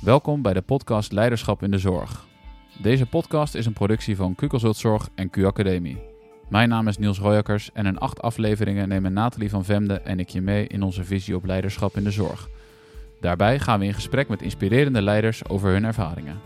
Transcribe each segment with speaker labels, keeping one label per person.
Speaker 1: Welkom bij de podcast Leiderschap in de Zorg. Deze podcast is een productie van Q en Q Academie. Mijn naam is Niels Royakkers en in acht afleveringen nemen Nathalie van Vemde en ik je mee in onze visie op leiderschap in de zorg. Daarbij gaan we in gesprek met inspirerende leiders over hun ervaringen.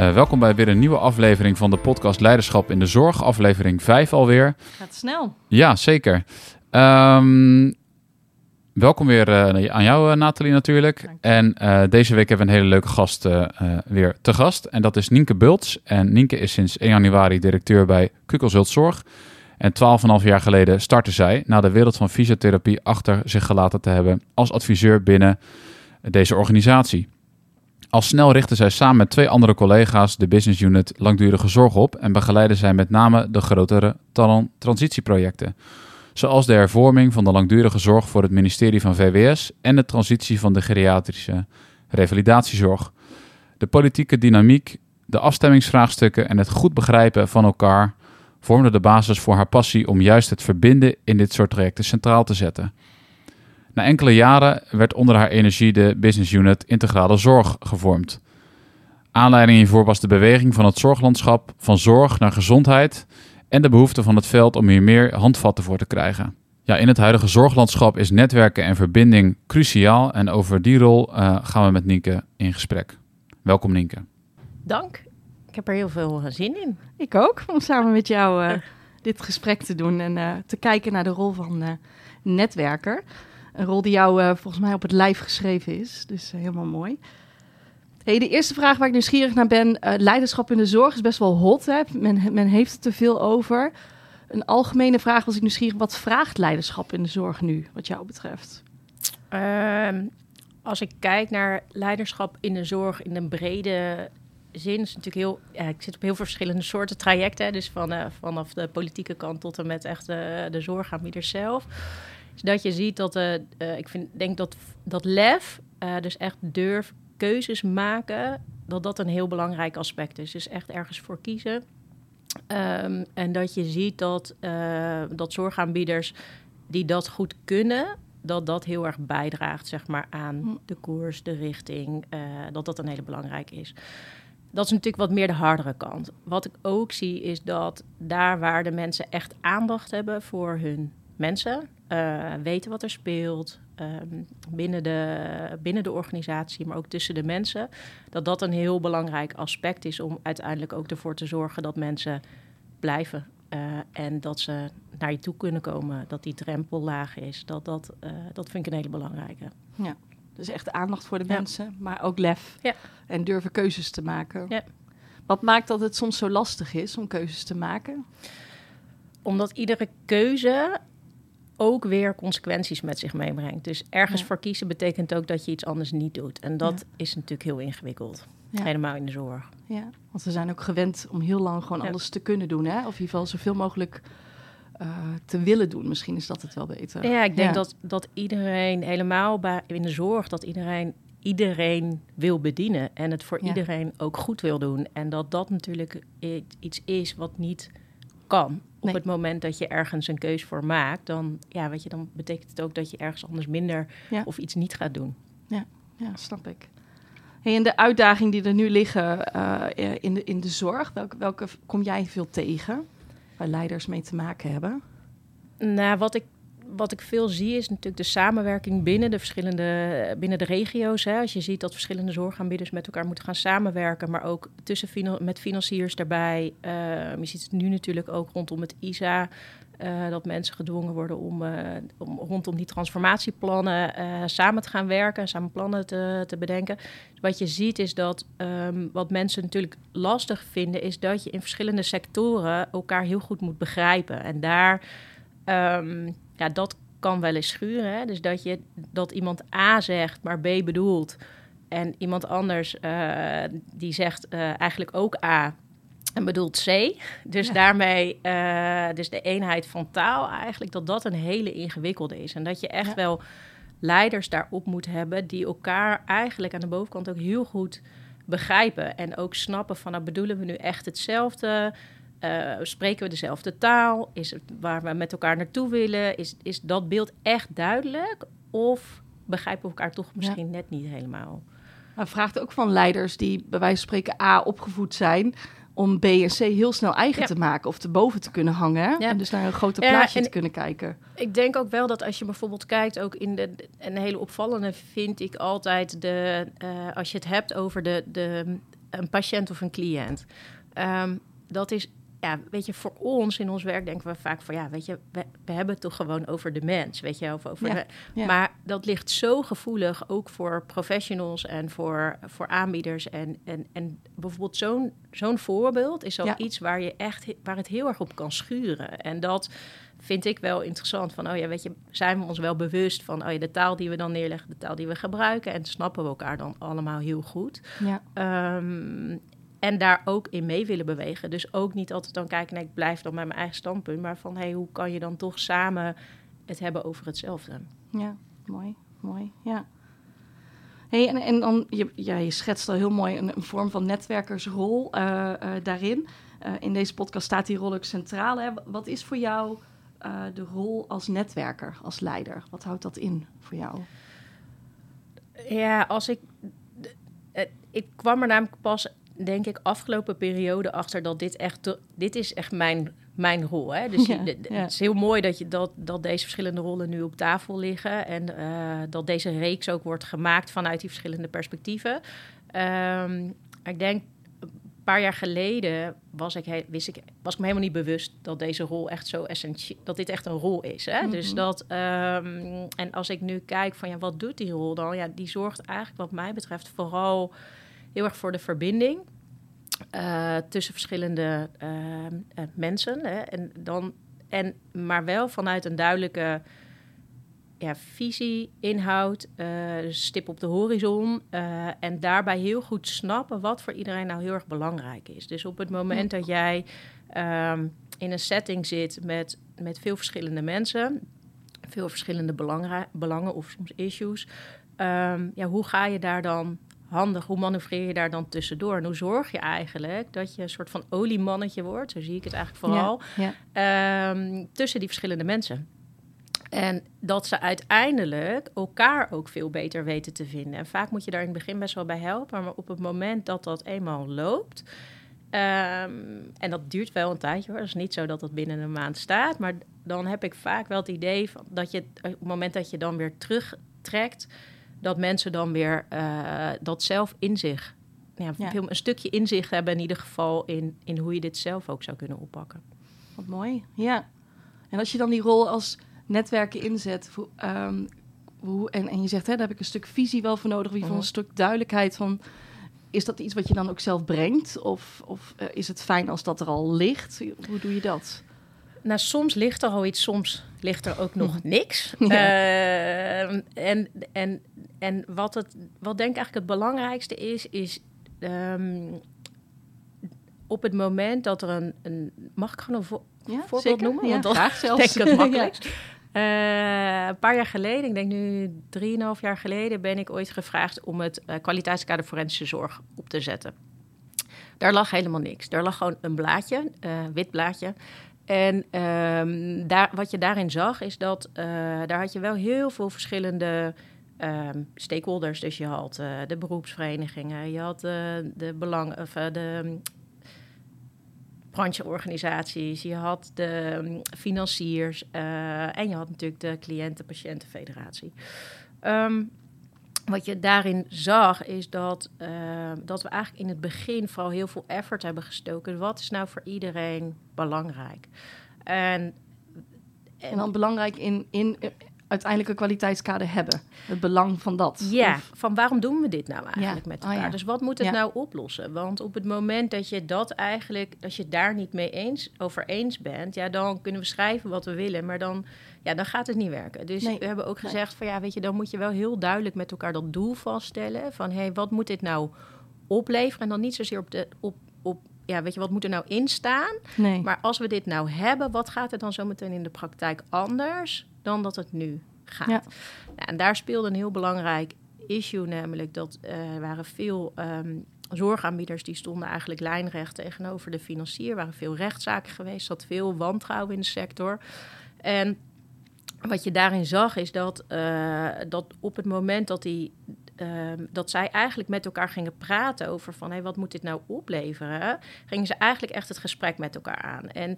Speaker 1: Uh, welkom bij weer een nieuwe aflevering van de podcast Leiderschap in de Zorg, aflevering 5 alweer.
Speaker 2: Gaat snel.
Speaker 1: Ja, zeker. Um, welkom weer uh, aan jou, uh, Nathalie, natuurlijk. En deze week hebben we een hele leuke gast weer te gast. En dat is Nienke Bults. En Nienke is sinds 1 januari directeur bij Kukelsult Zorg. En 12,5 jaar geleden startte zij, na de wereld van fysiotherapie achter zich gelaten te hebben, als adviseur binnen deze organisatie. Al snel richtten zij samen met twee andere collega's de business unit langdurige zorg op en begeleiden zij met name de grotere transitieprojecten. Zoals de hervorming van de langdurige zorg voor het ministerie van VWS en de transitie van de geriatrische revalidatiezorg. De politieke dynamiek, de afstemmingsvraagstukken en het goed begrijpen van elkaar vormden de basis voor haar passie om juist het verbinden in dit soort trajecten centraal te zetten. Na enkele jaren werd onder haar energie de business unit integrale zorg gevormd. Aanleiding hiervoor was de beweging van het zorglandschap van zorg naar gezondheid en de behoefte van het veld om hier meer handvatten voor te krijgen. Ja, in het huidige zorglandschap is netwerken en verbinding cruciaal en over die rol uh, gaan we met Nienke in gesprek. Welkom Nienke.
Speaker 2: Dank. Ik heb er heel veel zin in.
Speaker 3: Ik ook, om samen met jou uh, dit gesprek te doen en uh, te kijken naar de rol van netwerker. Een rol die jou uh, volgens mij op het lijf geschreven is. Dus uh, helemaal mooi. Hey, de eerste vraag waar ik nieuwsgierig naar ben: uh, leiderschap in de zorg is best wel hot. Hè? Men, men heeft er veel over. Een algemene vraag was ik nieuwsgierig: wat vraagt leiderschap in de zorg nu, wat jou betreft?
Speaker 2: Ehm, als ik kijk naar leiderschap in de zorg in een brede zin, is natuurlijk heel. Ik zit op heel verschillende soorten trajecten. Dus van, vanaf de politieke kant tot en met echt de zorgaanbieders zelf dat je ziet dat, uh, uh, ik vind, denk dat, dat lef, uh, dus echt durf keuzes maken, dat dat een heel belangrijk aspect is. Dus echt ergens voor kiezen. Um, en dat je ziet dat, dat zorgaanbieders die dat goed kunnen, dat dat heel erg bijdraagt zeg maar, aan hm. de koers, de richting, dat dat een hele belangrijke is. Dat is natuurlijk wat meer de hardere kant. Wat ik ook zie is dat daar waar de mensen echt aandacht hebben voor hun mensen, uh, weten wat er speelt um, binnen, de, binnen de organisatie, maar ook tussen de mensen. Dat dat een heel belangrijk aspect is om uiteindelijk ook ervoor te zorgen dat mensen blijven. Uh, en dat ze naar je toe kunnen komen, dat die drempel laag is. Dat, dat, uh, dat vind ik een hele belangrijke.
Speaker 3: Ja, dus echt aandacht voor de ja. mensen, maar ook lef. Ja. En durven keuzes te maken. Ja. Wat maakt dat het soms zo lastig is om keuzes te maken?
Speaker 2: Omdat iedere keuze ook weer consequenties met zich meebrengt. Dus ergens ja. voor kiezen betekent ook dat je iets anders niet doet. En dat ja. is natuurlijk heel ingewikkeld. Ja. Helemaal in de zorg.
Speaker 3: Ja, want we zijn ook gewend om heel lang gewoon alles te kunnen doen. Hè? Of in ieder geval zoveel mogelijk uh, te willen doen. Misschien is dat het wel beter.
Speaker 2: Ja, ik denk Dat, dat iedereen helemaal bij, in de zorg... dat iedereen iedereen wil bedienen. En het voor iedereen ook goed wil doen. En dat dat natuurlijk iets is wat niet kan. Op het moment dat je ergens een keus voor maakt, dan, ja, weet je, dan betekent het ook dat je ergens anders minder ja. of iets niet gaat doen.
Speaker 3: Ja, ja snap ik. Hey, en de uitdagingen die er nu liggen uh, in, de, in de zorg, welke, welke kom jij veel tegen? Waar leiders mee te maken hebben?
Speaker 2: Nou, wat ik wat ik veel zie is natuurlijk de samenwerking binnen de verschillende binnen de regio's. Hè. Als je ziet dat verschillende zorgaanbieders met elkaar moeten gaan samenwerken, maar ook tussen met financiers daarbij. Uh, je ziet het nu natuurlijk ook rondom het ISA. Uh, dat mensen gedwongen worden om, uh, om rondom die transformatieplannen samen te gaan werken, samen plannen te, te bedenken. Wat je ziet is dat um, wat mensen natuurlijk lastig vinden, is dat je in verschillende sectoren elkaar heel goed moet begrijpen. En daar um, ja, dat kan wel eens schuren. Hè? Dus dat, je, dat iemand A zegt, maar B bedoelt. En iemand anders uh, die zegt uh, eigenlijk ook A en bedoelt C. Dus ja. daarmee, uh, dus de eenheid van taal eigenlijk, dat dat een hele ingewikkelde is. En dat je echt ja. wel leiders daarop moet hebben die elkaar eigenlijk aan de bovenkant ook heel goed begrijpen. En ook snappen van, nou bedoelen we nu echt hetzelfde? Uh, spreken we dezelfde taal? Is het waar we met elkaar naartoe willen? Is, is dat beeld echt duidelijk? Of begrijpen we elkaar toch misschien net niet helemaal?
Speaker 3: Maar vraagt ook van leiders die bij wijze van spreken A opgevoed zijn om B en C heel snel eigen te maken of te boven te kunnen hangen. En dus naar een groter plaatje te kunnen kijken.
Speaker 2: Ik denk ook wel dat als je bijvoorbeeld kijkt, ook in de een hele opvallende vind ik altijd de uh, als je het hebt over de, de een patiënt of een cliënt. Um, dat is ja, weet je, voor ons in ons werk denken we vaak van ja, weet je, we, we hebben het toch gewoon over de mens, weet je, of over
Speaker 3: ja,
Speaker 2: de, maar dat ligt zo gevoelig ook voor professionals en voor, voor aanbieders en, en, en bijvoorbeeld zo'n zo'n voorbeeld is al ja. iets waar je echt waar het heel erg op kan schuren en dat vind ik wel interessant van oh ja, weet je, zijn we ons wel bewust van oh ja, de taal die we dan neerleggen, de taal die we gebruiken en snappen we elkaar dan allemaal heel goed.
Speaker 3: Ja.
Speaker 2: Um, en daar ook in mee willen bewegen. Dus ook niet altijd dan kijken, nee, ik blijf dan bij mijn eigen standpunt. Maar van, hey, hoe kan je dan toch samen het hebben over hetzelfde?
Speaker 3: Ja, mooi, mooi, ja. Hey, en, en dan, je, ja, je schetst al heel mooi een, een vorm van netwerkersrol uh, uh, daarin. Uh, in deze podcast staat die rol ook centraal. Hè? Wat is voor jou de rol als netwerker, als leider? Wat houdt dat in voor jou?
Speaker 2: Ja, als ik... Ik kwam er namelijk pas denk ik, afgelopen periode achter dat dit echt, dit is echt mijn, mijn rol. Hè? Dus ja, het is heel mooi dat, je, dat, dat deze verschillende rollen nu op tafel liggen en uh, dat deze reeks ook wordt gemaakt vanuit die verschillende perspectieven. Um, ik denk, een paar jaar geleden was ik, wist ik, was ik me helemaal niet bewust dat deze rol echt zo essentieel, dat dit echt een rol is. Hè? Mm -hmm. Dus mhm. dat, um, en als ik nu kijk van ja, wat doet die rol dan? Ja, die zorgt eigenlijk wat mij betreft vooral heel erg voor de verbinding uh, tussen verschillende uh, mensen. Hè, en dan, en, maar wel vanuit een duidelijke ja, visie, inhoud, dus stip op de horizon. en daarbij heel goed snappen wat voor iedereen nou heel erg belangrijk is. Dus op het moment dat jij um, in een setting zit met, met veel verschillende mensen, veel verschillende belangen of soms issues. Um, ja, hoe ga je daar dan handig? Hoe manoeuvreer je daar dan tussendoor? En hoe zorg je eigenlijk dat je een soort van oliemannetje wordt, zo zie ik het eigenlijk vooral,
Speaker 3: ja, ja.
Speaker 2: Um, tussen die verschillende mensen. En dat ze uiteindelijk elkaar ook veel beter weten te vinden. En vaak moet je daar in het begin best wel bij helpen. Maar op het moment dat dat eenmaal loopt. Um, en dat duurt wel een tijdje hoor. Het is niet zo dat dat binnen een maand staat. Maar dan heb ik vaak wel het idee van dat je op het moment dat je dan weer terugtrekt dat mensen dan weer uh, dat zelf in zich, ja, ja. een stukje inzicht hebben in ieder geval in, in hoe je dit zelf ook zou kunnen oppakken.
Speaker 3: Wat mooi, ja. En als je dan die rol als netwerken inzet, um, hoe, en, en je zegt, hè, daar heb ik een stuk visie wel voor nodig, wie van een stuk duidelijkheid van. Is dat iets wat je dan ook zelf brengt? Of, of uh, is het fijn als dat er al ligt? Hoe doe je dat?
Speaker 2: Nou, soms ligt er al iets, soms ligt er ook nog niks. Ja. Uh, en, en, en wat, het, wat denk ik eigenlijk het belangrijkste is, is um, op het moment dat er een... een mag ik gewoon een vo
Speaker 3: ja,
Speaker 2: voorbeeld
Speaker 3: zeker?
Speaker 2: noemen?
Speaker 3: Ja,
Speaker 2: Want dat
Speaker 3: graag zelfs.
Speaker 2: denk ik het makkelijkst. ja. uh, een paar jaar geleden, ik denk nu drieënhalf jaar geleden... ben ik ooit gevraagd om het uh, kwaliteitskader forensische zorg op te zetten. Daar lag helemaal niks. Daar lag gewoon een blaadje, uh, wit blaadje... En um, daar, wat je daarin zag, is dat uh, daar had je wel heel veel verschillende um, stakeholders. Dus je had uh, de beroepsverenigingen, je had uh, de belang, of, de brancheorganisaties, je had de um, financiers en je had natuurlijk de cliënten-patiëntenfederatie. Wat je daarin zag, is dat, uh, dat we eigenlijk in het begin vooral heel veel effort hebben gestoken. Wat is nou voor iedereen belangrijk? En,
Speaker 3: en, en dan belangrijk in, in uiteindelijk een kwaliteitskader hebben. Het belang van dat.
Speaker 2: Ja, of? van waarom doen we dit nou eigenlijk ja. met elkaar? Oh, ja. Dus wat moet het ja. nou oplossen? Want op het moment dat je dat eigenlijk, als je daar niet mee eens, over eens bent, ja, dan kunnen we schrijven wat we willen, maar dan, ja, dan gaat het niet werken. Dus nee. we hebben ook gezegd nee. van ja, weet je, dan moet je wel heel duidelijk met elkaar dat doel vaststellen. Van hé, hey, wat moet dit nou opleveren? En dan niet zozeer op de op, op ja, weet je, wat moet er nou in staan?
Speaker 3: Nee.
Speaker 2: Maar als we dit nou hebben, wat gaat er dan zometeen in de praktijk anders dan dat het nu gaat.
Speaker 3: Ja.
Speaker 2: Nou, en daar speelde een heel belangrijk issue, namelijk dat eh, er waren veel ehm, zorgaanbieders die stonden eigenlijk lijnrecht tegenover de financier. Er waren veel rechtszaken geweest, zat veel wantrouwen in de sector. En wat je daarin zag is dat, eh, dat op het moment dat, die, ehm, dat zij eigenlijk met elkaar gingen praten over van hey, wat moet dit nou opleveren, gingen ze eigenlijk echt het gesprek met elkaar aan. En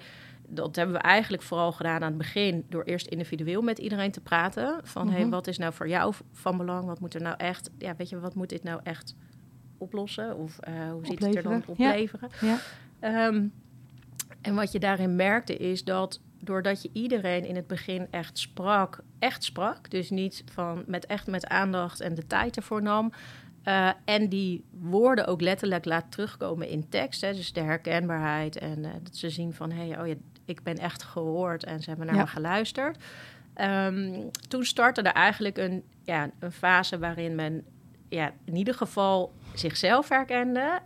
Speaker 2: dat hebben we eigenlijk vooral gedaan aan het begin door eerst individueel met iedereen te praten. Van hey,
Speaker 3: Mhm.
Speaker 2: wat is nou voor jou van belang? Wat moet er nou echt, ja, weet je, wat moet dit nou echt oplossen? Of eh, hoe ziet het er dan
Speaker 3: Opleveren, ja.
Speaker 2: Ehm, en wat je daarin merkte is dat doordat je iedereen in het begin echt sprak, echt sprak, dus niet van met echt met aandacht en de tijd ervoor nam. eh, en die woorden ook letterlijk laat terugkomen in tekst. Hè, dus de herkenbaarheid en eh, dat ze zien van hé, hey, oh ja, ik ben echt gehoord en ze hebben naar
Speaker 3: Ja.
Speaker 2: me geluisterd. Ehm, toen startte er eigenlijk een, ja, een fase waarin men ja, in ieder geval zichzelf herkende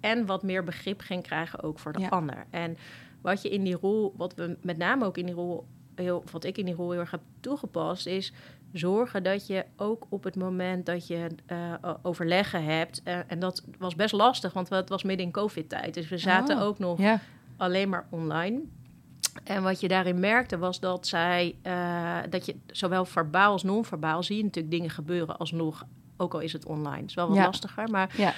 Speaker 2: en wat meer begrip ging krijgen ook voor de
Speaker 3: Ja.
Speaker 2: ander. En wat je in die rol, wat we met name ook in die rol, heel, wat ik in die rol heel erg heb toegepast, is zorgen dat je ook op het moment dat je eh, overleggen hebt, eh, en dat was best lastig, want het was midden in COVID-tijd, dus we zaten
Speaker 3: Oh,
Speaker 2: ook nog alleen maar online. En wat je daarin merkte was dat zij, eh, dat je zowel verbaal als non-verbaal zie je natuurlijk dingen gebeuren alsnog, ook al is het online. Het is wel wat
Speaker 3: Ja.
Speaker 2: lastiger, maar
Speaker 3: Ja.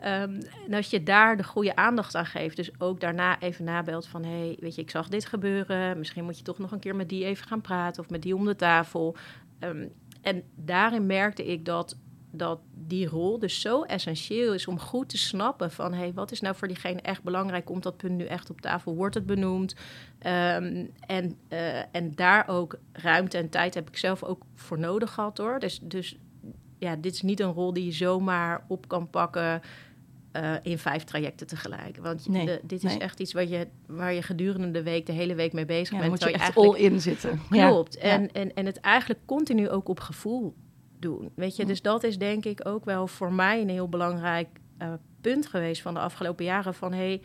Speaker 2: Ehm, en als je daar de goede aandacht aan geeft, dus ook daarna even nabelt van, hey, weet je, ik zag dit gebeuren, misschien moet je toch nog een keer met die even gaan praten of met die om de tafel. Ehm, en daarin merkte ik dat, dat die rol dus zo essentieel is om goed te snappen van, hey, wat is nou voor diegene echt belangrijk? Komt dat punt nu echt op tafel? Wordt het benoemd? Ehm, en, eh, en daar ook ruimte en tijd heb ik zelf ook voor nodig gehad hoor. Dus, dus ja, dit is niet een rol die je zomaar op kan pakken eh, in vijf trajecten tegelijk. Want je-
Speaker 3: Nee,
Speaker 2: de- dit is
Speaker 3: nee.
Speaker 2: echt iets waar je, waar je gedurende de week, de hele week mee bezig
Speaker 3: Ja,
Speaker 2: bent.
Speaker 3: moet je echt all in zitten.
Speaker 2: Klopt.
Speaker 3: Ja.
Speaker 2: En, en, en het eigenlijk continu ook op gevoel doen. Weet je, dus dat is denk ik ook wel voor mij een heel belangrijk eh, punt geweest van de afgelopen jaren. Van hey,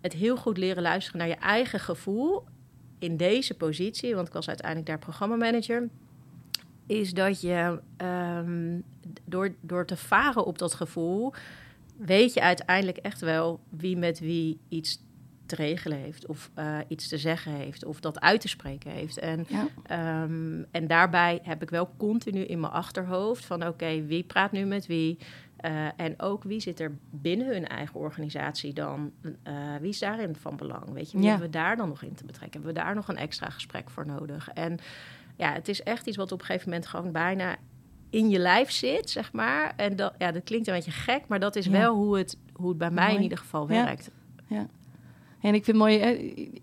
Speaker 2: het heel goed leren luisteren naar je eigen gevoel in deze positie. Want ik was uiteindelijk daar programmamanager. Is dat je ehm, door, door te varen op dat gevoel, weet je uiteindelijk echt wel wie met wie iets te regelen heeft, of eh, iets te zeggen heeft, of dat uit te spreken heeft. En,
Speaker 3: Ja.
Speaker 2: ehm, en daarbij heb ik wel continu in mijn achterhoofd van oké, wie praat nu met wie? Eh, en ook wie zit er binnen hun eigen organisatie dan? Eh, wie is daarin van belang? Weet je, wie
Speaker 3: Ja.
Speaker 2: hebben we daar dan nog in te betrekken? Hebben we daar nog een extra gesprek voor nodig? En ja, het is echt iets wat op een gegeven moment gewoon bijna in je lijf zit, zeg maar. En dat, ja, dat klinkt een beetje gek, maar dat is
Speaker 3: Ja.
Speaker 2: wel hoe het, hoe het bij mij in ieder geval
Speaker 3: Ja.
Speaker 2: werkt.
Speaker 3: En ik vind het mooi, hè,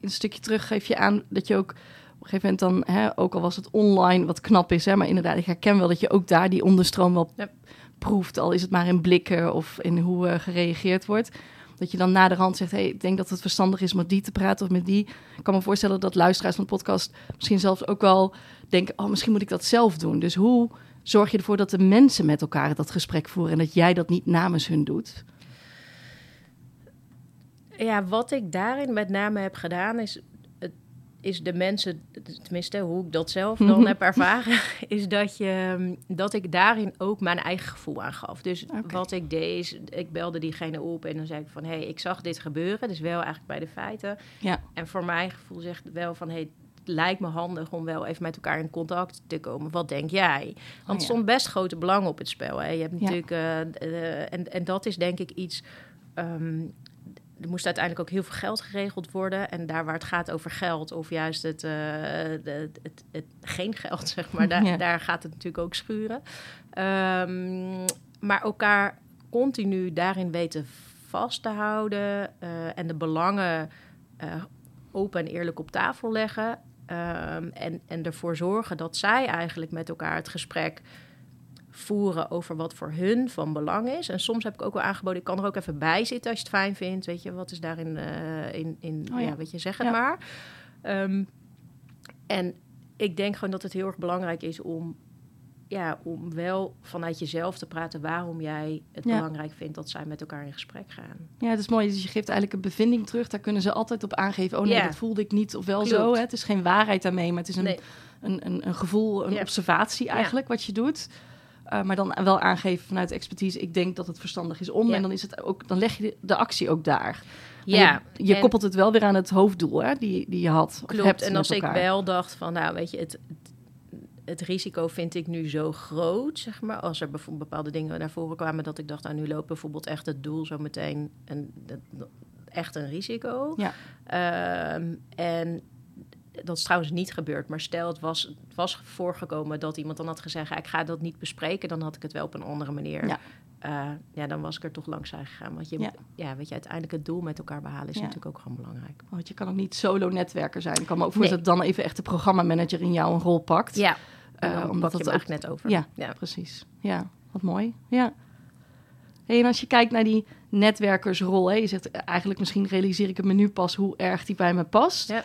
Speaker 3: een stukje terug geef je aan dat je ook op een gegeven moment dan, hè, ook al was het online wat knap is, hè, maar inderdaad, ik herken wel dat je ook daar die onderstroom wel
Speaker 2: Ja.
Speaker 3: proeft, al is het maar in blikken of in hoe eh, gereageerd wordt. Dat je dan naderhand zegt, hey, ik denk dat het verstandig is om met die te praten of met die. Ik kan me voorstellen dat luisteraars van de podcast misschien zelfs ook wel denken, oh, misschien moet ik dat zelf doen. Dus hoe zorg je ervoor dat de mensen met elkaar dat gesprek voeren en dat jij dat niet namens hun doet?
Speaker 2: Ja, wat ik daarin met name heb gedaan is, is de mensen, tenminste hoe ik dat zelf dan heb ervaren, is dat, je, dat ik daarin ook mijn eigen gevoel aangaf. Dus
Speaker 3: Oké.
Speaker 2: wat ik deed is, ik belde diegene op en dan zei ik van, hé, hey, ik zag dit gebeuren, dus wel eigenlijk bij de feiten.
Speaker 3: Ja.
Speaker 2: En voor mijn gevoel zegt wel van, hé, hey, lijkt me handig om wel even met elkaar in contact te komen. Wat denk jij? Want
Speaker 3: Oh, ja.
Speaker 2: er stond best grote belang op het spel. Hè? Je hebt natuurlijk, eh, eh, en, en dat is denk ik iets. ehm, er moest uiteindelijk ook heel veel geld geregeld worden. En daar waar het gaat over geld, of juist het, eh, de- het, het, geen geld, zeg maar, daar,
Speaker 3: Ja.
Speaker 2: daar gaat het natuurlijk ook schuren. Ehm, maar elkaar continu daarin weten vast te houden en de belangen open en eerlijk op tafel leggen. Ehm, en, en ervoor zorgen dat zij eigenlijk met elkaar het gesprek voeren over wat voor hun van belang is. En soms heb ik ook wel aangeboden, ik kan er ook even bij zitten als je het fijn vindt. Weet je, wat is daarin eh, in, in
Speaker 3: Oh ja.
Speaker 2: ja. weet je, zeg het
Speaker 3: Ja.
Speaker 2: maar. Ehm, en ik denk gewoon dat het heel erg belangrijk is om ja, om wel vanuit jezelf te praten waarom jij het
Speaker 3: Ja.
Speaker 2: belangrijk vindt dat zij met elkaar in gesprek gaan.
Speaker 3: Ja, dat is mooi. Dus je geeft eigenlijk een bevinding terug. Daar kunnen ze altijd op aangeven. Oh nee,
Speaker 2: Ja.
Speaker 3: dat voelde ik niet. Of wel
Speaker 2: Klopt.
Speaker 3: zo. Hè? Het is geen waarheid daarmee, maar het is een,
Speaker 2: Nee,
Speaker 3: een, een, een gevoel, een
Speaker 2: Ja.
Speaker 3: observatie eigenlijk wat je doet. Uh, maar dan wel aangeven vanuit expertise. Ik denk dat het verstandig is om. En dan, is het ook, dan leg je de, de actie ook daar. Maar
Speaker 2: ja.
Speaker 3: Je, je
Speaker 2: en-
Speaker 3: koppelt het wel weer aan het hoofddoel hè, die, die je had. of
Speaker 2: Klopt.
Speaker 3: hebt
Speaker 2: En als ik wel dacht van, nou weet je, het, het, risico vind ik nu zo groot, zeg maar. Als er bijvoorbeeld bepaalde dingen naar voren kwamen dat ik dacht, nou nu loopt bijvoorbeeld echt het doel zo meteen dat- dat- echt een risico.
Speaker 3: Ja.
Speaker 2: Ehm, en dat is trouwens niet gebeurd. Maar stel, het was, het was voorgekomen dat iemand dan had gezegd... "Ja, ik ga dat niet bespreken, dan had ik het wel op een andere manier.
Speaker 3: Ja.
Speaker 2: Eh, ja, dan was ik er toch langs gegaan. Want je,
Speaker 3: Ja.
Speaker 2: ja. weet je, uiteindelijk het doel met elkaar behalen is
Speaker 3: Ja.
Speaker 2: natuurlijk ook gewoon belangrijk.
Speaker 3: Want je kan ook niet solo netwerker zijn. Ik kan me ook
Speaker 2: Nee.
Speaker 3: voorstellen dat dan even echt de programmamanager in jou een rol pakt.
Speaker 2: Ja,
Speaker 3: Eh,
Speaker 2: uh,
Speaker 3: omdat ook-
Speaker 2: eigenlijk net over.
Speaker 3: Ja.
Speaker 2: ja.
Speaker 3: Precies. Ja, wat mooi. Ja. Hey, en als je kijkt naar die netwerkersrol, hè, je zegt eh, eigenlijk misschien realiseer ik het me nu pas hoe erg die bij me past.
Speaker 2: Ja.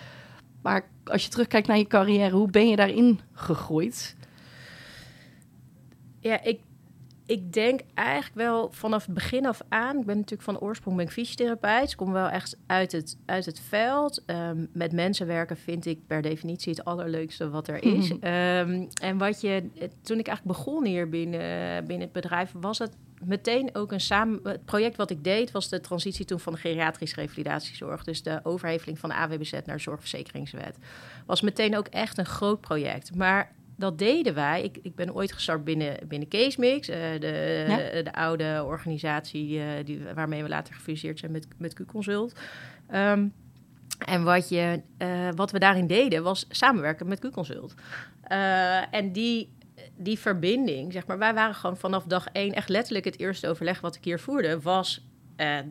Speaker 3: Maar als je terugkijkt naar je carrière, hoe ben je daarin gegroeid?
Speaker 2: Ja, ik, ik denk eigenlijk wel vanaf het begin af aan. Ik ben natuurlijk van oorsprong ben ik fysiotherapeut. Dus ik kom wel echt uit het, uit het veld. Ehm, met mensen werken vind ik per definitie het allerleukste wat er is. Ehm, en wat je, eh, toen ik eigenlijk begon hier binnen, binnen het bedrijf, was het meteen ook een samen. Het project wat ik deed was de transitie toen van de geriatrische revalidatiezorg. Dus de overheveling van de AWBZ naar de zorgverzekeringswet. Was meteen ook echt een groot project. Maar dat deden wij. Ik, ik ben ooit gestart binnen, binnen CaseMix, eh, de,
Speaker 3: Ja.
Speaker 2: de oude organisatie eh, die, waarmee we later gefuseerd zijn met, met Q-Consult. Ehm, en wat, je, eh, wat we daarin deden was samenwerken met Q-Consult. En die, die verbinding, zeg maar, wij waren gewoon vanaf dag één echt letterlijk het eerste overleg wat ik hier voerde, was,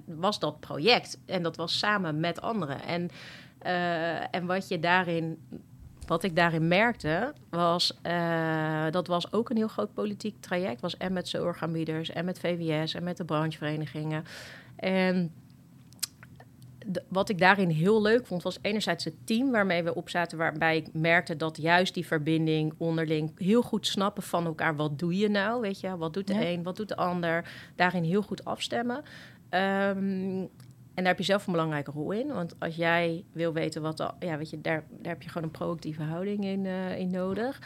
Speaker 2: was dat project. En dat was samen met anderen. En, en wat je daarin wat ik daarin merkte, was uh, dat was ook een heel groot politiek traject. Was en met zorgaanbieders, en met VWS, en met de brancheverenigingen. En wat ik daarin heel leuk vond, was enerzijds het team waarmee we op zaten, waarbij ik merkte dat juist die verbinding onderling heel goed snappen van elkaar. Wat doe je nou? Weet je, wat doet de ja. een, wat doet de ander? Daarin heel goed afstemmen. Um, en daar heb je zelf een belangrijke rol in. Want als jij wil weten wat... Al, ja, weet je, daar, daar heb je gewoon een proactieve houding in, uh, in nodig.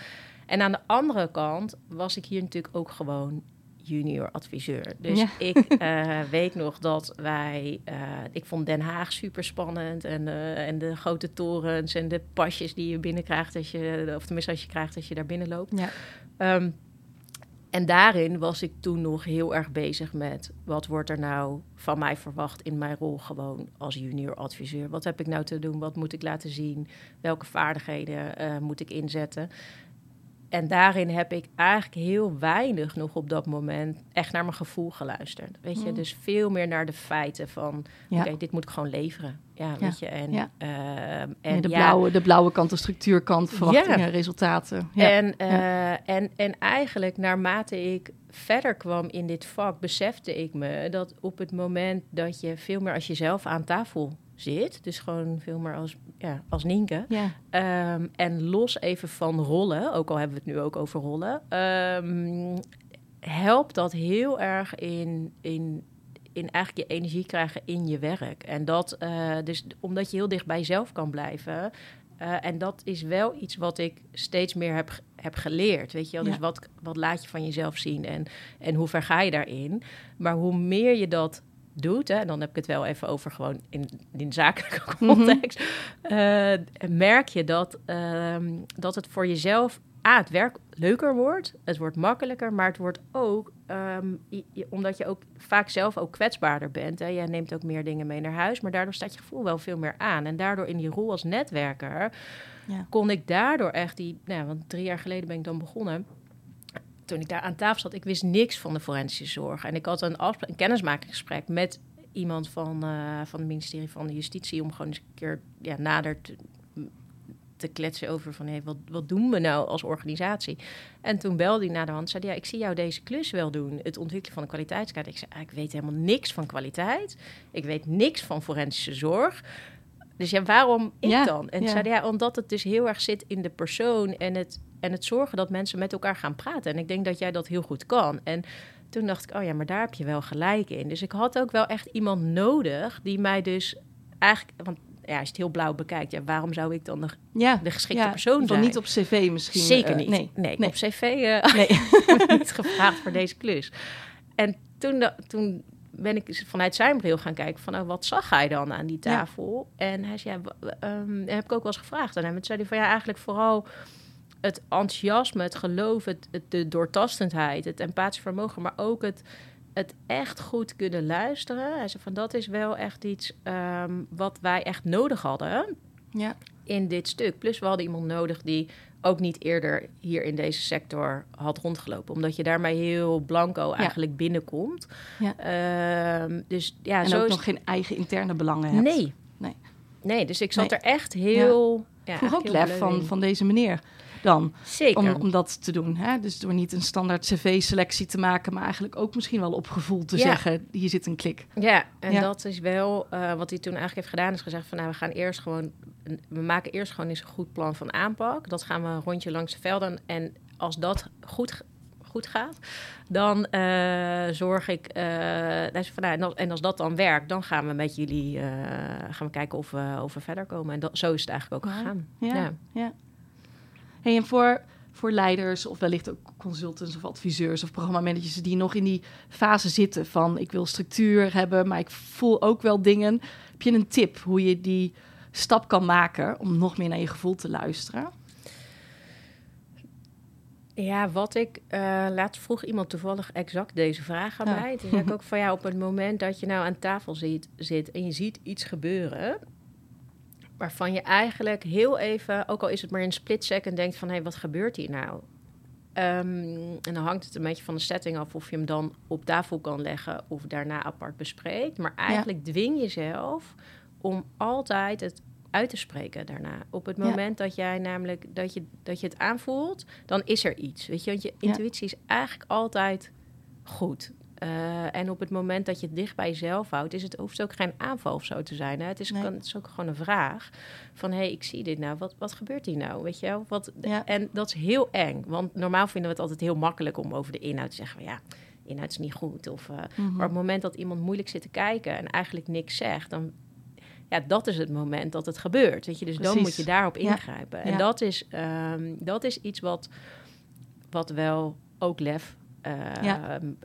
Speaker 2: En aan de andere kant was ik hier natuurlijk ook gewoon junior adviseur. Dus ja. ik uh, weet nog dat wij... Uh, ik vond Den Haag super spannend. En, uh, en de grote torens en de pasjes die je binnenkrijgt... Als je, of tenminste als je krijgt als je daar binnen loopt.
Speaker 3: Ja.
Speaker 2: Um, en daarin was ik toen nog heel erg bezig met... wat wordt er nou van mij verwacht in mijn rol gewoon als junior adviseur? Wat heb ik nou te doen? Wat moet ik laten zien? Welke vaardigheden uh, moet ik inzetten? En daarin heb ik eigenlijk heel weinig nog op dat moment echt naar mijn gevoel geluisterd. Weet je, mm. dus veel meer naar de feiten van... Ja. oké, okay, dit moet ik gewoon leveren. Ja, weet je. En,
Speaker 3: ja.
Speaker 2: uh, en
Speaker 3: nee, de, blauwe, de blauwe kant, de structuurkant, verwachtingen, resultaten.
Speaker 2: En, uh, en, en eigenlijk naarmate ik verder kwam in dit vak... besefte ik me dat op het moment dat je veel meer als jezelf aan tafel zit. Dus gewoon veel meer als, ja, als Nienke.
Speaker 3: Ja.
Speaker 2: Um, en los even van rollen, ook al hebben we het nu ook over rollen... Um, helpt dat heel erg in, in, in eigenlijk je energie krijgen in je werk. En dat, uh, dus omdat je heel dicht bij jezelf kan blijven... Uh, en dat is wel iets wat ik steeds meer heb, heb geleerd. Weet je wel? Dus wat, wat laat je van jezelf zien en, en hoe ver ga je daarin? Maar hoe meer je dat doet, hè, en dan heb ik het wel even over gewoon in, in zakelijke context, mm -hmm. uh, merk je dat, uh, dat het voor jezelf A, het werk leuker wordt, het wordt makkelijker, maar het wordt ook, um, je, je, omdat je ook vaak zelf ook kwetsbaarder bent. Hè, jij neemt ook meer dingen mee naar huis, maar daardoor staat je gevoel wel veel meer aan. En daardoor in die rol als netwerker
Speaker 3: ja.
Speaker 2: kon ik daardoor echt die, nou, want drie jaar geleden ben ik dan begonnen toen ik daar aan tafel zat, ik wist niks van de forensische zorg. En ik had een, een kennismakingsgesprek met iemand van, uh, van het ministerie van Justitie... om gewoon eens een keer ja, nader te, te kletsen over van... Hey, wat, wat doen we nou als organisatie? En toen belde hij naar de hand zei... ja, ik zie jou deze klus wel doen, het ontwikkelen van een kwaliteitskaart. Ik zei, ah, ik weet helemaal niks van kwaliteit. Ik weet niks van forensische zorg Dus ja, waarom ik
Speaker 3: Ja,
Speaker 2: dan? En
Speaker 3: ja.
Speaker 2: zei ja, omdat het dus heel erg zit in de persoon en het, en het zorgen dat mensen met elkaar gaan praten. En ik denk dat jij dat heel goed kan. En toen dacht ik, oh ja, maar daar heb je wel gelijk in. Dus ik had ook wel echt iemand nodig die mij dus eigenlijk... Want ja, als je het heel blauw bekijkt, ja, waarom zou ik dan de,
Speaker 3: Ja,
Speaker 2: de geschikte
Speaker 3: ja,
Speaker 2: persoon zijn?
Speaker 3: geval niet op cv misschien.
Speaker 2: Zeker
Speaker 3: eh,
Speaker 2: niet.
Speaker 3: nee,
Speaker 2: nee,
Speaker 3: nee.
Speaker 2: op cv eh
Speaker 3: nee.
Speaker 2: niet gevraagd voor deze klus. En toen, toen ben ik vanuit zijn bril gaan kijken van, oh, wat zag hij dan aan die
Speaker 3: Ja.
Speaker 2: tafel? En hij zei, ja, ehm, heb ik ook wel eens gevraagd aan hem. En toen zei hij van, ja, eigenlijk vooral het enthousiasme, het geloof, het, het, de doortastendheid, het empathisch vermogen, maar ook het, het echt goed kunnen luisteren. Hij zei van, dat is wel echt iets ehm, wat wij echt nodig hadden
Speaker 3: Ja,
Speaker 2: in dit stuk. Plus we hadden iemand nodig die ook niet eerder hier in deze sector had rondgelopen. Omdat je daarmee heel blanco eigenlijk binnenkomt.
Speaker 3: Ja.
Speaker 2: Ehm, dus ja,
Speaker 3: en
Speaker 2: zo
Speaker 3: ook
Speaker 2: is
Speaker 3: nog geen eigen interne belangen hebt.
Speaker 2: Nee.
Speaker 3: Nee.
Speaker 2: Nee, dus ik zat
Speaker 3: Nee.
Speaker 2: er echt heel... Ja.
Speaker 3: Vroeg ook lef van, van deze meneer dan,
Speaker 2: Zeker.
Speaker 3: om, om dat te doen. Hè? Dus door niet een standaard cv-selectie te maken, maar eigenlijk ook misschien wel op gevoel te
Speaker 2: Ja.
Speaker 3: zeggen, hier zit een klik.
Speaker 2: Ja, en
Speaker 3: Ja.
Speaker 2: dat is wel eh, wat hij toen eigenlijk heeft gedaan. Is gezegd van nou, we gaan eerst gewoon... We maken eerst gewoon eens een goed plan van aanpak. Dat gaan we een rondje langs de velden. En als dat goed, goed gaat, dan eh, zorg ik... zei van, nou, en als- dat dan werkt, dan gaan we met jullie... gaan we kijken of we, of we verder komen. En dat, zo is het eigenlijk ook gegaan.
Speaker 3: Ja,
Speaker 2: Ja.
Speaker 3: ja. Hey, en voor, voor leiders of wellicht ook consultants of adviseurs of programmamanagers die nog in die fase zitten van ik wil structuur hebben, maar ik voel ook wel dingen. Heb je een tip hoe je die stap kan maken om nog meer naar je gevoel te luisteren?
Speaker 2: Ja, wat ik eh laatst vroeg iemand toevallig exact deze vraag aan
Speaker 3: Ja.
Speaker 2: mij. Toen zei ik ook van ja, op het moment dat je nou aan tafel zit, zit en je ziet iets gebeuren, waarvan je eigenlijk heel even, ook al is het maar in een split second, denkt van hé, hey, wat gebeurt hier nou? Ehm, en dan hangt het een beetje van de setting af of je hem dan op tafel kan leggen of daarna apart bespreekt. Maar eigenlijk dwing jezelf om altijd het uit te spreken daarna. Op het
Speaker 3: Ja.
Speaker 2: moment dat jij namelijk dat je, dat je het aanvoelt, dan is er iets. Weet je, want je
Speaker 3: Ja.
Speaker 2: intuïtie is eigenlijk altijd goed. Eh, en op het moment dat je het dicht bij jezelf houdt, is het, hoeft het ook geen aanval of zo te zijn. Hè? Het, is,
Speaker 3: Nee.
Speaker 2: kan, het is ook gewoon een vraag van, hé, hey, ik zie dit nou. Wat, wat gebeurt hier nou? Weet je wel? Wat,
Speaker 3: Ja.
Speaker 2: En dat is heel eng. Want normaal vinden we het altijd heel makkelijk om over de inhoud te zeggen... van, ja, inhoud is niet goed. Of, eh,
Speaker 3: Mhm.
Speaker 2: Maar op het moment dat iemand moeilijk zit te kijken en eigenlijk niks zegt... dan ja, dat is het moment dat het gebeurt. Weet je? Dus dan moet je daarop
Speaker 3: Ja.
Speaker 2: ingrijpen. En
Speaker 3: Ja.
Speaker 2: dat, is, ehm, dat is iets wat, wat wel ook lef... eh,
Speaker 3: Ja.
Speaker 2: een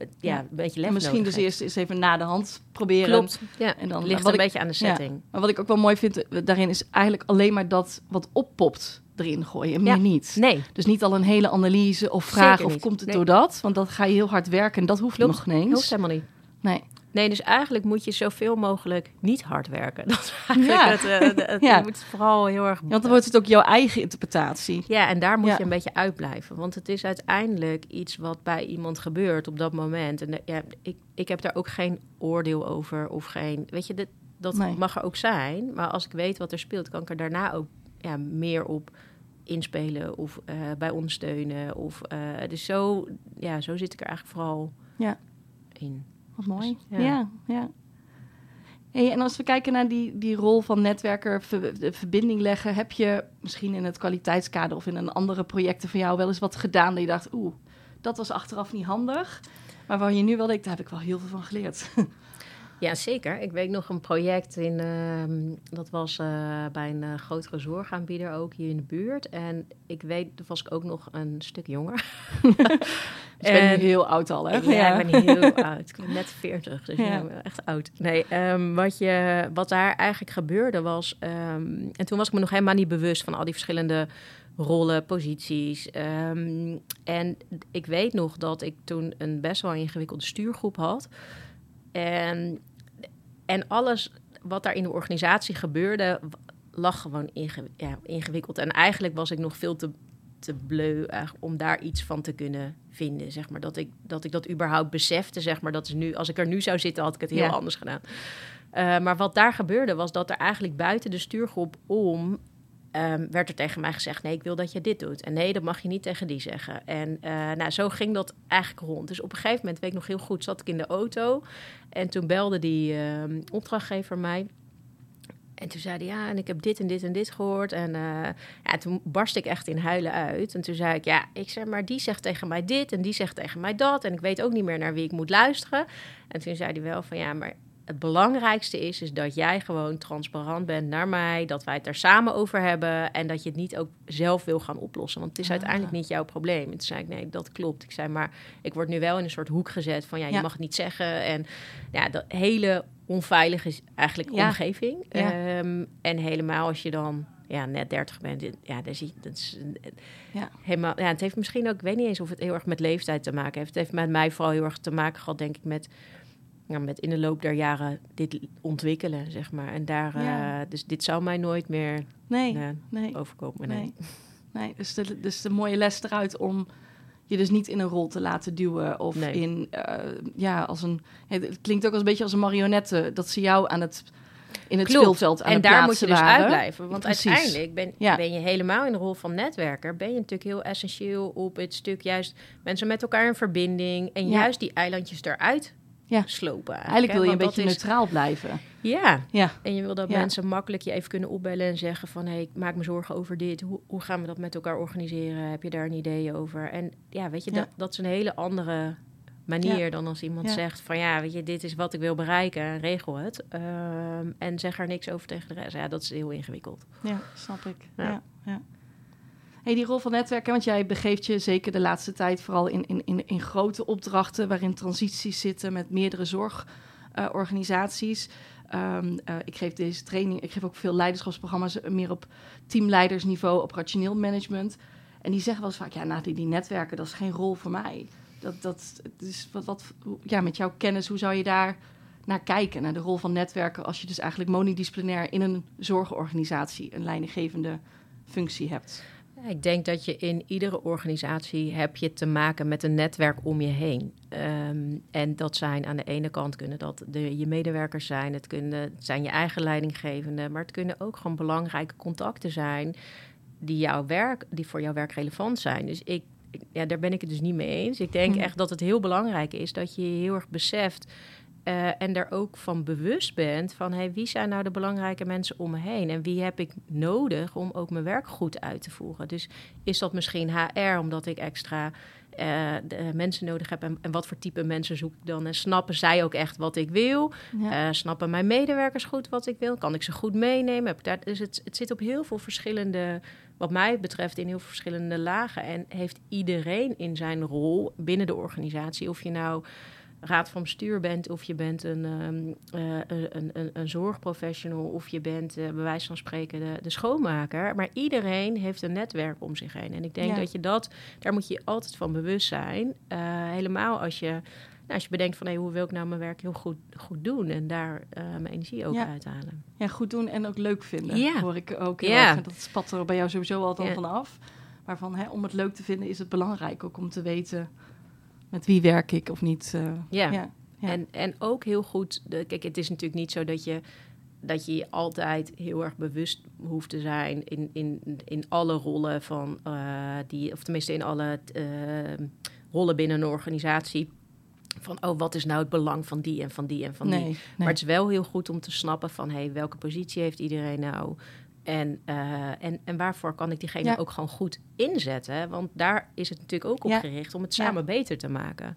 Speaker 2: beetje lef
Speaker 3: En misschien dus eerst eens even na de hand proberen.
Speaker 2: Klopt, ja.
Speaker 3: En dan
Speaker 2: ligt
Speaker 3: wat
Speaker 2: een
Speaker 3: ik-
Speaker 2: beetje aan de setting.
Speaker 3: Maar wat ik ook wel mooi vind eh, daarin is eigenlijk alleen maar dat wat oppopt erin gooien en meer niet.
Speaker 2: Nee,
Speaker 3: Dus niet al een hele analyse of vragen
Speaker 2: Zeker
Speaker 3: of komt het
Speaker 2: Nee.
Speaker 3: door dat? Want dat ga je heel hard werken en dat hoeft
Speaker 2: Klopt.
Speaker 3: nog niet eens.
Speaker 2: hoeft helemaal niet.
Speaker 3: Nee.
Speaker 2: Nee, dus eigenlijk moet je zoveel mogelijk niet hard werken. Dat is eigenlijk
Speaker 3: Ja.
Speaker 2: het, eh, het-
Speaker 3: Ja.
Speaker 2: Je moet vooral heel erg...
Speaker 3: Ja, want dan wordt het ook jouw eigen interpretatie.
Speaker 2: Ja, en daar moet
Speaker 3: Ja.
Speaker 2: je een beetje uitblijven. Want het is uiteindelijk iets wat bij iemand gebeurt op dat moment. En eh, ja, ik, ik heb daar ook geen oordeel over of geen... Weet je, dit, dat
Speaker 3: Nee.
Speaker 2: mag er ook zijn. Maar als ik weet wat er speelt, kan ik er daarna ook ja, meer op inspelen of eh, bij ondersteunen. Of, dus zo, ja, zo zit ik er eigenlijk vooral
Speaker 3: Ja.
Speaker 2: in.
Speaker 3: Wat mooi.
Speaker 2: Ja.
Speaker 3: Ja, ja. Hey, en als we kijken naar die, die rol van netwerker, ver- de verbinding leggen, heb je misschien in het kwaliteitskader of in een andere projecten van jou wel eens wat gedaan dat je dacht, oeh, dat was achteraf niet handig. Maar waar je nu wel denkt, daar heb ik wel heel veel van geleerd.
Speaker 2: Ja, zeker. Ik weet nog een project in, ehm, dat was eh, bij een eh, grotere zorgaanbieder ook hier in de buurt. En ik weet, toen was ik ook nog een stuk jonger.
Speaker 3: Dus ik ben
Speaker 2: En-
Speaker 3: nu heel oud al, hè?
Speaker 2: Ja, ik ben heel oud. Ik ben net 40, dus
Speaker 3: Ja.
Speaker 2: ja. ik ben echt oud. Nee, ehm, wat, je, wat daar eigenlijk gebeurde was... ehm, en toen was ik me nog helemaal niet bewust van al die verschillende rollen, posities. En ik weet nog dat ik toen een best wel ingewikkelde stuurgroep had. En, en alles wat daar in de organisatie gebeurde, lag gewoon ingewikkeld. En eigenlijk was ik nog veel te, te bleu eigenlijk om daar iets van te kunnen vinden. Zeg maar. dat, ik, dat ik dat überhaupt besefte. Zeg maar. dat is nu, als ik er nu zou zitten, had ik het heel
Speaker 3: Ja.
Speaker 2: anders gedaan. Eh, maar wat daar gebeurde, was dat er eigenlijk buiten de stuurgroep om. Ehm, werd er tegen mij gezegd: nee, ik wil dat je dit doet. En nee, dat mag je niet tegen die zeggen. En eh, nou, zo ging dat eigenlijk rond. Dus op een gegeven moment, weet ik nog heel goed, zat ik in de auto. En toen belde die ehm, opdrachtgever mij. En toen zei hij, ja, en ik heb dit en dit en dit gehoord. En uh, ja, toen barst ik echt in huilen uit. En toen zei ik, ja, ik zeg maar, die zegt tegen mij dit en die zegt tegen mij dat. En ik weet ook niet meer naar wie ik moet luisteren. En toen zei hij wel van, ja, maar het belangrijkste is, is dat jij gewoon transparant bent naar mij, dat wij het er samen over hebben en dat je het niet ook zelf wil gaan oplossen. Want het is
Speaker 3: Ah.
Speaker 2: uiteindelijk niet jouw probleem. En toen zei ik, nee, dat klopt. Ik zei, maar ik word nu wel in een soort hoek gezet van, ja, je
Speaker 3: Ja.
Speaker 2: mag het niet zeggen. En ja, dat hele onveilige eigenlijk
Speaker 3: Ja.
Speaker 2: omgeving.
Speaker 3: Ja.
Speaker 2: Ehm, en helemaal als je dan ja, net 30 bent, ja, dan zie je, dat is
Speaker 3: Ja.
Speaker 2: helemaal, ja, het heeft misschien ook, ik weet niet eens of het heel erg met leeftijd te maken heeft. Het heeft met mij vooral heel erg te maken gehad, denk ik, met, ja, met in de loop der jaren dit ontwikkelen, zeg maar. En daar,
Speaker 3: Ja.
Speaker 2: eh, dus dit zou mij nooit meer
Speaker 3: Nee,
Speaker 2: eh,
Speaker 3: nee,
Speaker 2: overkomen. Nee.
Speaker 3: nee. nee. Dus, de, dus de mooie les eruit om je dus niet in een rol te laten duwen. Of
Speaker 2: Nee.
Speaker 3: in, eh, ja, als een... Het klinkt ook als een beetje als een marionette. Dat ze jou aan het, in het
Speaker 2: Klopt.
Speaker 3: speelveld aan
Speaker 2: en daar moet je dus
Speaker 3: waren.
Speaker 2: uitblijven. Want
Speaker 3: Precies.
Speaker 2: uiteindelijk ben,
Speaker 3: Ja.
Speaker 2: ben je helemaal in de rol van netwerker. Ben je natuurlijk heel essentieel op het stuk juist mensen met elkaar in verbinding. En
Speaker 3: Ja.
Speaker 2: juist die eilandjes eruit
Speaker 3: Ja.
Speaker 2: slopen.
Speaker 3: Eigenlijk wil je een beetje
Speaker 2: is-
Speaker 3: neutraal blijven.
Speaker 2: Ja,
Speaker 3: Ja,
Speaker 2: en je wil dat
Speaker 3: Ja.
Speaker 2: mensen makkelijk je even kunnen opbellen en zeggen van... hé, ik maak me zorgen over dit. Hoe, hoe gaan we dat met elkaar organiseren? Heb je daar een idee over? En ja, weet je,
Speaker 3: Ja.
Speaker 2: Dat, dat is een hele andere manier
Speaker 3: Ja.
Speaker 2: dan als iemand
Speaker 3: Ja.
Speaker 2: zegt van... ja, weet je, dit is wat ik wil bereiken, regel het. Ehm, en zeg er niks over tegen de rest. Ja, dat is heel ingewikkeld.
Speaker 3: ja snap ik.
Speaker 2: Ja.
Speaker 3: Ja. Die rol van netwerken, want jij begeeft je zeker de laatste tijd vooral in, in, in, in grote opdrachten waarin transities zitten met meerdere zorgorganisaties. Ehm, eh, ik geef deze training, ik geef ook veel leiderschapsprogramma's eh, meer op teamleidersniveau, operationeel management. En die zeggen wel eens vaak, ja, nou, die, die netwerken, dat is geen rol voor mij. Dat, dat is wat, wat, ja, met jouw kennis, hoe zou je daar naar kijken, naar de rol van netwerken, als je dus eigenlijk monodisciplinair in een zorgorganisatie een leidinggevende functie hebt?
Speaker 2: Ik denk dat je in iedere organisatie heb je te maken met een netwerk om je heen. Ehm, en dat zijn aan de ene kant kunnen dat de, je medewerkers zijn, het, kunnen, het zijn je eigen leidinggevende, maar het kunnen ook gewoon belangrijke contacten zijn die, jouw werk, die voor jouw werk relevant zijn. Dus ik, ja, daar ben ik het dus niet mee eens. Ik denk
Speaker 3: Mhm.
Speaker 2: echt dat het heel belangrijk is dat je heel erg beseft eh, en er ook van bewust bent van hey, wie zijn nou de belangrijke mensen om me heen en wie heb ik nodig om ook mijn werk goed uit te voeren. Dus is dat misschien HR omdat ik extra eh, de, mensen nodig heb en, en wat voor type mensen zoek ik dan en snappen zij ook echt wat ik wil?
Speaker 3: Ja.
Speaker 2: Eh, snappen mijn medewerkers goed wat ik wil? Kan ik ze goed meenemen? Heb daar, dus het, het zit op heel veel verschillende, wat mij betreft, in heel veel verschillende lagen. En heeft iedereen in zijn rol binnen de organisatie, of je nou raad van bestuur bent, of je bent een, eh, een, een, een zorgprofessional, of je bent eh, bij wijze van spreken de, de schoonmaker. Maar iedereen heeft een netwerk om zich heen. En ik denk
Speaker 3: Ja.
Speaker 2: dat je dat, daar moet je je altijd van bewust zijn. Eh, helemaal als je, nou, als je bedenkt van hey, hoe wil ik nou mijn werk heel goed, goed doen en daar mijn energie ook
Speaker 3: Ja.
Speaker 2: uithalen.
Speaker 3: Ja, goed doen en ook leuk vinden.
Speaker 2: Ja.
Speaker 3: Hoor ik ook heel
Speaker 2: Ja.
Speaker 3: erg. Dat spat er bij jou sowieso al dan
Speaker 2: Ja.
Speaker 3: vanaf. Maar van, hè, om het leuk te vinden is het belangrijk ook om te weten met wie werk ik of niet. eh,
Speaker 2: Ja.
Speaker 3: ja. Ja.
Speaker 2: En, en ook heel goed, de, kijk, het is natuurlijk niet zo dat je dat je je altijd heel erg bewust hoeft te zijn in, in, in alle rollen van eh, die, of tenminste in alle eh, rollen binnen een organisatie. Van oh, wat is nou het belang van die en van die en van die.
Speaker 3: nee, nee.
Speaker 2: Maar het is wel heel goed om te snappen van hey, welke positie heeft iedereen nou? En, eh, en, en waarvoor kan ik diegene
Speaker 3: Ja.
Speaker 2: ook gewoon goed inzetten? Want daar is het natuurlijk ook op
Speaker 3: Ja.
Speaker 2: gericht om het
Speaker 3: Ja.
Speaker 2: samen beter te maken.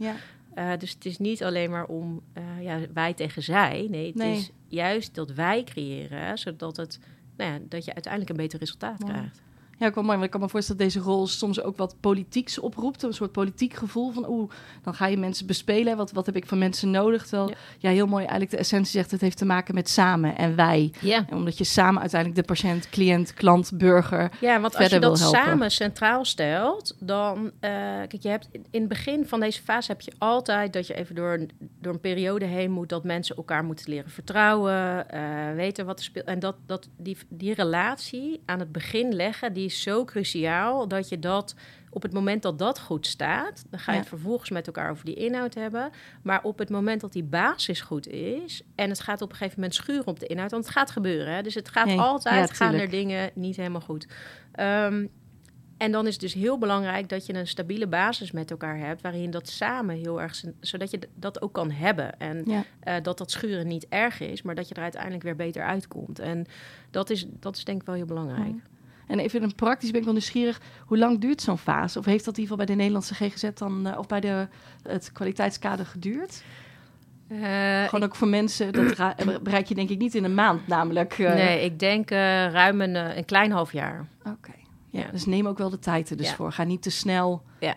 Speaker 2: Uh, dus het is niet alleen maar om uh, ja, wij tegen zij. Nee, het
Speaker 3: Nee.
Speaker 2: is juist dat wij creëren, zodat het, nou ja, dat je uiteindelijk een beter resultaat
Speaker 3: Mooi.
Speaker 2: krijgt.
Speaker 3: Ja, ik kan, mooi, want ik kan me voorstellen dat deze rol soms ook wat politieks oproept. Een soort politiek gevoel van, oeh, dan ga je mensen bespelen. Wat, wat heb ik van mensen nodig? Terwijl,
Speaker 2: Ja.
Speaker 3: ja. heel mooi eigenlijk de essentie zegt, het heeft te maken met samen en wij.
Speaker 2: Ja.
Speaker 3: En omdat je samen uiteindelijk de patiënt, cliënt, klant, burger...
Speaker 2: Ja, want als je dat samen centraal stelt, dan... uh, kijk, je hebt in het begin van deze fase heb je altijd dat je even door een, door een periode heen moet... dat mensen elkaar moeten leren vertrouwen, uh, weten wat er speelt. En dat, dat die, die relatie aan het begin leggen, die is zo cruciaal... dat je dat op het moment dat dat goed staat... dan ga je
Speaker 3: Ja.
Speaker 2: het vervolgens met elkaar over die inhoud hebben. Maar op het moment dat die basis goed is... en het gaat op een gegeven moment schuren op de inhoud... want het gaat gebeuren, hè? dus het gaat
Speaker 3: Nee,
Speaker 2: altijd
Speaker 3: ja,
Speaker 2: gaan er dingen niet helemaal goed. Um, En dan is het dus heel belangrijk dat je een stabiele basis met elkaar hebt, waarin dat samen heel erg, zodat je dat ook kan hebben. En
Speaker 3: Ja.
Speaker 2: eh, dat dat schuren niet erg is, maar dat je er uiteindelijk weer beter uitkomt. En dat is, dat is denk ik wel heel belangrijk.
Speaker 3: En even een praktisch ben ik wel nieuwsgierig. Hoe lang duurt zo'n fase? Of heeft dat in ieder geval bij de Nederlandse GGZ dan, eh, of bij de, het kwaliteitskader geduurd?
Speaker 2: Eh,
Speaker 3: Gewoon ook voor mensen, dat bereik je denk ik niet in een maand namelijk. eh,
Speaker 2: Nee, ik denk ruim een, een klein half jaar.
Speaker 3: Oké. Ja,
Speaker 2: Ja.
Speaker 3: dus neem ook wel de tijd er dus
Speaker 2: Ja.
Speaker 3: voor. Ga niet te snel.
Speaker 2: Ja,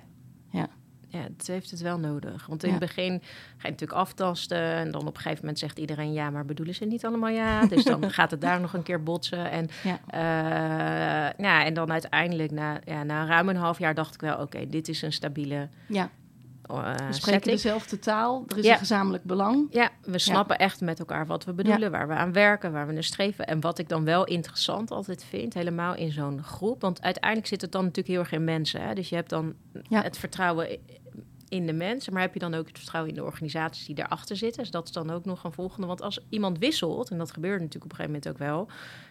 Speaker 2: het heeft het wel nodig. Want in
Speaker 3: Ja.
Speaker 2: het begin ga je natuurlijk aftasten. En dan op een gegeven moment zegt iedereen ja, maar bedoelen ze niet allemaal ja? Dus dan gaat het daar nog een keer botsen. En,
Speaker 3: Ja.
Speaker 2: eh, ja, en dan uiteindelijk, na, ja, na ruim een half jaar, dacht ik wel: oké, dit is een stabiele
Speaker 3: Ja,
Speaker 2: eh,
Speaker 3: we spreken dezelfde taal. Er is
Speaker 2: Ja.
Speaker 3: een gezamenlijk belang.
Speaker 2: Ja, we snappen echt met elkaar wat we bedoelen, waar we aan werken, waar we naar streven. En wat ik dan wel interessant altijd vind, helemaal in zo'n groep. Want uiteindelijk zit het dan natuurlijk heel erg in mensen. Hè? Dus je hebt dan
Speaker 3: Ja.
Speaker 2: het vertrouwen in de mensen, maar heb je dan ook het vertrouwen in de organisaties die daarachter zitten. Dus dat is dan ook nog een volgende. Want als iemand wisselt, en dat gebeurt natuurlijk op een gegeven moment ook wel,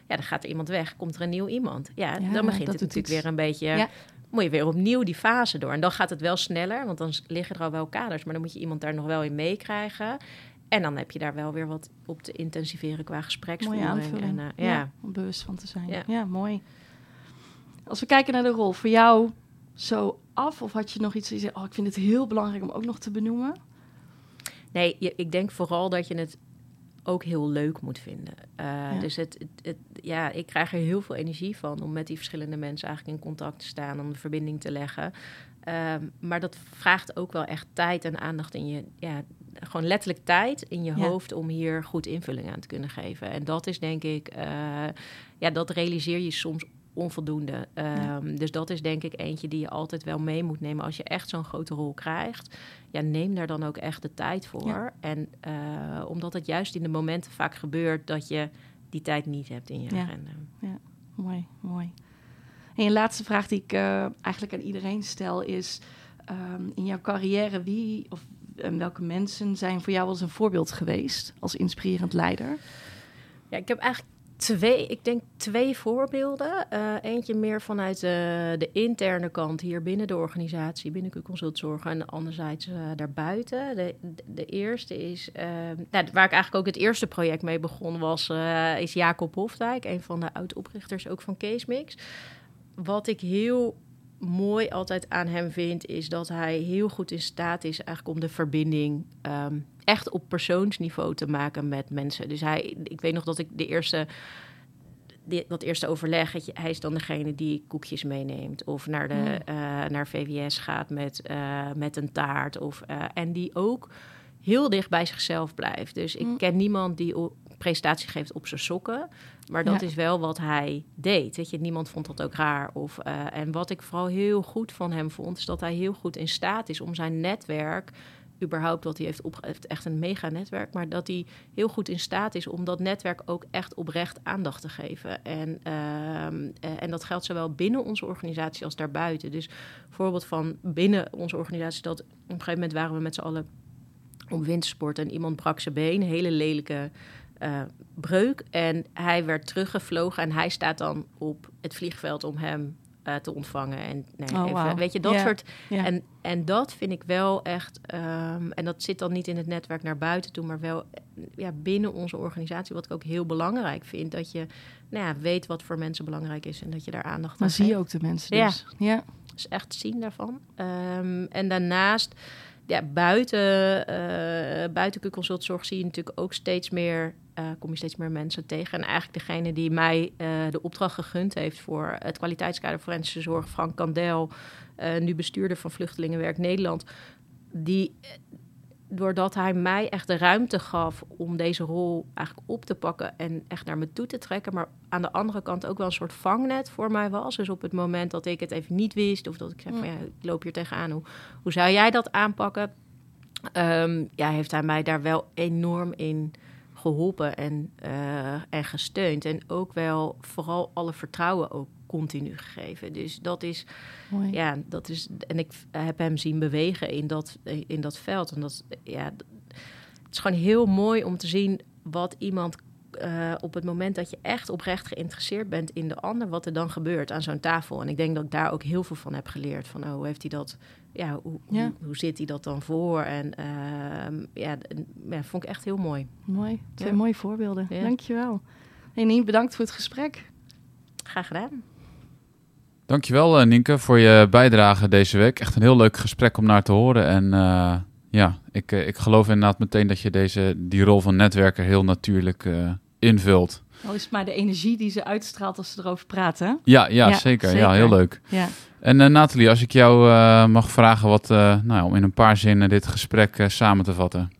Speaker 2: ja, dan gaat er iemand weg, komt er een nieuw iemand. Ja,
Speaker 3: Ja,
Speaker 2: dan begint het natuurlijk
Speaker 3: iets.
Speaker 2: weer een beetje.
Speaker 3: Ja.
Speaker 2: Moet je weer opnieuw die fase door. En dan gaat het wel sneller, want dan liggen er al wel kaders. Maar dan moet je iemand daar nog wel in meekrijgen. En dan heb je daar wel weer wat op te intensiveren qua gespreksvoering. En, eh,
Speaker 3: ja.
Speaker 2: ja.
Speaker 3: om bewust van te zijn. Ja.
Speaker 2: Ja.
Speaker 3: mooi. Als we kijken naar de rol, voor jou zo af? Of had je nog iets die zegt, oh, ik vind het heel belangrijk om ook nog te benoemen?
Speaker 2: Nee, je- ik denk vooral dat je het ook heel leuk moet vinden. Eh,
Speaker 3: Ja.
Speaker 2: Dus het, het, het- ja, ik krijg er heel veel energie van om met die verschillende mensen eigenlijk in contact te staan, om de verbinding te leggen. Ehm, maar dat vraagt ook wel echt tijd en aandacht in je, ja, gewoon letterlijk tijd in je
Speaker 3: Ja.
Speaker 2: hoofd om hier goed invulling aan te kunnen geven. En dat is denk ik, eh, ja, dat realiseer je soms onvoldoende. Ehm, Dus dat is denk ik eentje die je altijd wel mee moet nemen als je echt zo'n grote rol krijgt. Ja, neem daar dan ook echt de tijd voor.
Speaker 3: Ja.
Speaker 2: En eh, omdat het juist in de momenten vaak gebeurt dat je die tijd niet hebt in je
Speaker 3: Ja.
Speaker 2: agenda.
Speaker 3: Mooi, mooi. En een laatste vraag die ik eh, eigenlijk aan iedereen stel is... ehm, in jouw carrière, wie of welke mensen zijn voor jou als een voorbeeld geweest... als inspirerend leider?
Speaker 2: Ja, ik heb eigenlijk twee, ik denk twee voorbeelden. Eh, eentje meer vanuit de, de interne kant hier binnen de organisatie, binnen Q-Consult En anderzijds eh, daarbuiten. De, eerste is, eh, nou, waar ik eigenlijk ook het eerste project mee begon, was, eh, is Jacob Hofdijk, een van de oud-oprichters ook van CaseMix. Wat ik heel mooi altijd aan hem vind, is dat hij heel goed in staat is eigenlijk om de verbinding ehm, echt op persoonsniveau te maken met mensen. Dus hij, ik weet nog dat ik de eerste, die- dat eerste overleg, je, hij is dan degene die koekjes meeneemt of naar, de,
Speaker 3: Hmm.
Speaker 2: eh, naar VWS gaat met, eh, met een taart. Of, eh, en die ook heel dicht bij zichzelf blijft. Dus ik
Speaker 3: Hmm.
Speaker 2: ken niemand die presentatie geeft op zijn sokken. Maar dat
Speaker 3: Ja.
Speaker 2: is wel wat hij deed. Weet je, niemand vond dat ook raar. Of, eh, en wat ik vooral heel goed van hem vond, is dat hij heel goed in staat is om zijn netwerk, überhaupt wat hij heeft opge... heeft echt een mega netwerk, maar dat hij heel goed in staat is om dat netwerk ook echt oprecht aandacht te geven. En, ehm, eh, en dat geldt zowel binnen onze organisatie als daarbuiten. Dus voorbeeld van binnen onze organisatie, dat op een gegeven moment waren we met z'n allen op wintersport en iemand brak zijn been, een hele lelijke eh, breuk. En hij werd teruggevlogen en hij staat dan op het vliegveld om hem eh, te ontvangen. En nee,
Speaker 3: Oh,
Speaker 2: even, weet je, dat
Speaker 3: Ja.
Speaker 2: soort.
Speaker 3: Ja.
Speaker 2: En, en dat vind ik wel echt. ehm, en dat zit dan niet in het netwerk naar buiten toe, maar wel eh, ja, binnen onze organisatie. Wat ik ook heel belangrijk vind. Dat je nou ja, weet wat voor mensen belangrijk is en dat je daar aandacht
Speaker 3: maar
Speaker 2: aan
Speaker 3: zie je ook de mensen
Speaker 2: Ja.
Speaker 3: dus. Ja.
Speaker 2: Dus echt zien daarvan. Ehm, en daarnaast, ja, buiten, eh buiten Q-Consultzorg zie je natuurlijk ook steeds meer, eh, kom je steeds meer mensen tegen. En eigenlijk degene die mij eh, de opdracht gegund heeft voor het kwaliteitskader forensische zorg, Frank Kandel, nu bestuurder van Vluchtelingenwerk Nederland, die doordat hij mij echt de ruimte gaf om deze rol eigenlijk op te pakken en echt naar me toe te trekken, maar aan de andere kant ook wel een soort vangnet voor mij was. Dus op het moment dat ik het even niet wist of dat ik zei van ja, ik loop hier tegenaan, hoe, hoe zou jij dat aanpakken? Ehm, ja, heeft hij mij daar wel enorm in geholpen en, eh, en gesteund. En ook wel vooral alle vertrouwen ook continu gegeven. Dus dat is,
Speaker 3: Mooi.
Speaker 2: ja, dat is. En ik heb hem zien bewegen in dat, in dat veld. En dat, ja, het is gewoon heel mooi om te zien wat iemand eh, op het moment dat je echt oprecht geïnteresseerd bent in de ander, wat er dan gebeurt aan zo'n tafel. En ik denk dat ik daar ook heel veel van heb geleerd. Van oh, hoe heeft hij dat, ja, hoe,
Speaker 3: Ja.
Speaker 2: Hoe, hoe zit hij dat dan voor? En ehm, ja, ja, vond ik echt heel mooi.
Speaker 3: Mooi. Twee
Speaker 2: Ja.
Speaker 3: mooie voorbeelden. Dankjewel. Nien, bedankt voor het gesprek.
Speaker 2: Graag gedaan.
Speaker 1: Dankjewel eh Nienke voor je bijdrage deze week. Echt een heel leuk gesprek om naar te horen. En eh, ja, ik, eh, ik geloof inderdaad meteen dat je deze, die rol van netwerker heel natuurlijk invult.
Speaker 3: Al is het maar de energie die ze uitstraalt als ze erover praten.
Speaker 1: Ja, ja,
Speaker 3: Ja,
Speaker 1: zeker. Ja, heel leuk.
Speaker 3: Ja.
Speaker 1: En eh, Nathalie, als ik jou mag vragen wat, nou, ja, om in een paar zinnen dit gesprek samen te vatten.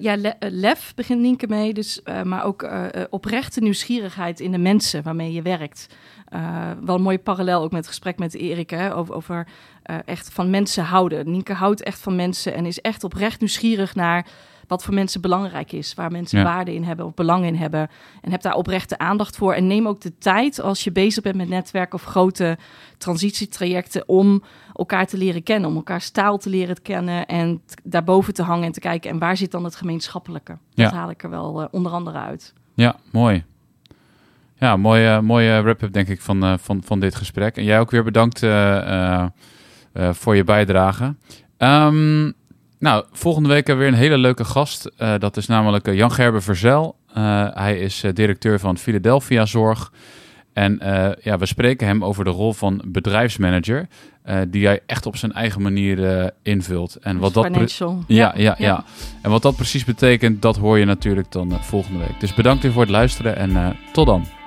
Speaker 3: Ja, le- lef begint Nienke mee, dus, maar ook oprechte nieuwsgierigheid in de mensen waarmee je werkt. Eh, wel een mooie parallel ook met het gesprek met Erik hè, over, over eh, echt van mensen houden. Nienke houdt echt van mensen en is echt oprecht nieuwsgierig naar wat voor mensen belangrijk is, waar mensen
Speaker 1: Ja.
Speaker 3: waarde in hebben of belang in hebben. En heb daar oprechte aandacht voor. En neem ook de tijd als je bezig bent met netwerk of grote transitietrajecten om elkaar te leren kennen, om elkaars taal te leren kennen en daarboven te hangen en te kijken en waar zit dan het gemeenschappelijke. Dat haal ik er wel eh, onder andere uit.
Speaker 1: Ja, mooi. Ja, mooie, mooie wrap-up denk ik van, eh, van, van dit gesprek. En jij ook weer bedankt eh, eh, voor je bijdrage. Ehm, nou, volgende week hebben we weer een hele leuke gast. Dat is namelijk Jan Gerber Verzel. Hij is directeur van Philadelphia Zorg. En ja, we spreken hem over de rol van bedrijfsmanager, die hij echt op zijn eigen manier invult. En wat dat
Speaker 3: Financial.
Speaker 1: ja, ja, ja, En wat dat precies betekent, dat hoor je natuurlijk dan volgende week. Dus bedankt weer voor het luisteren en tot dan.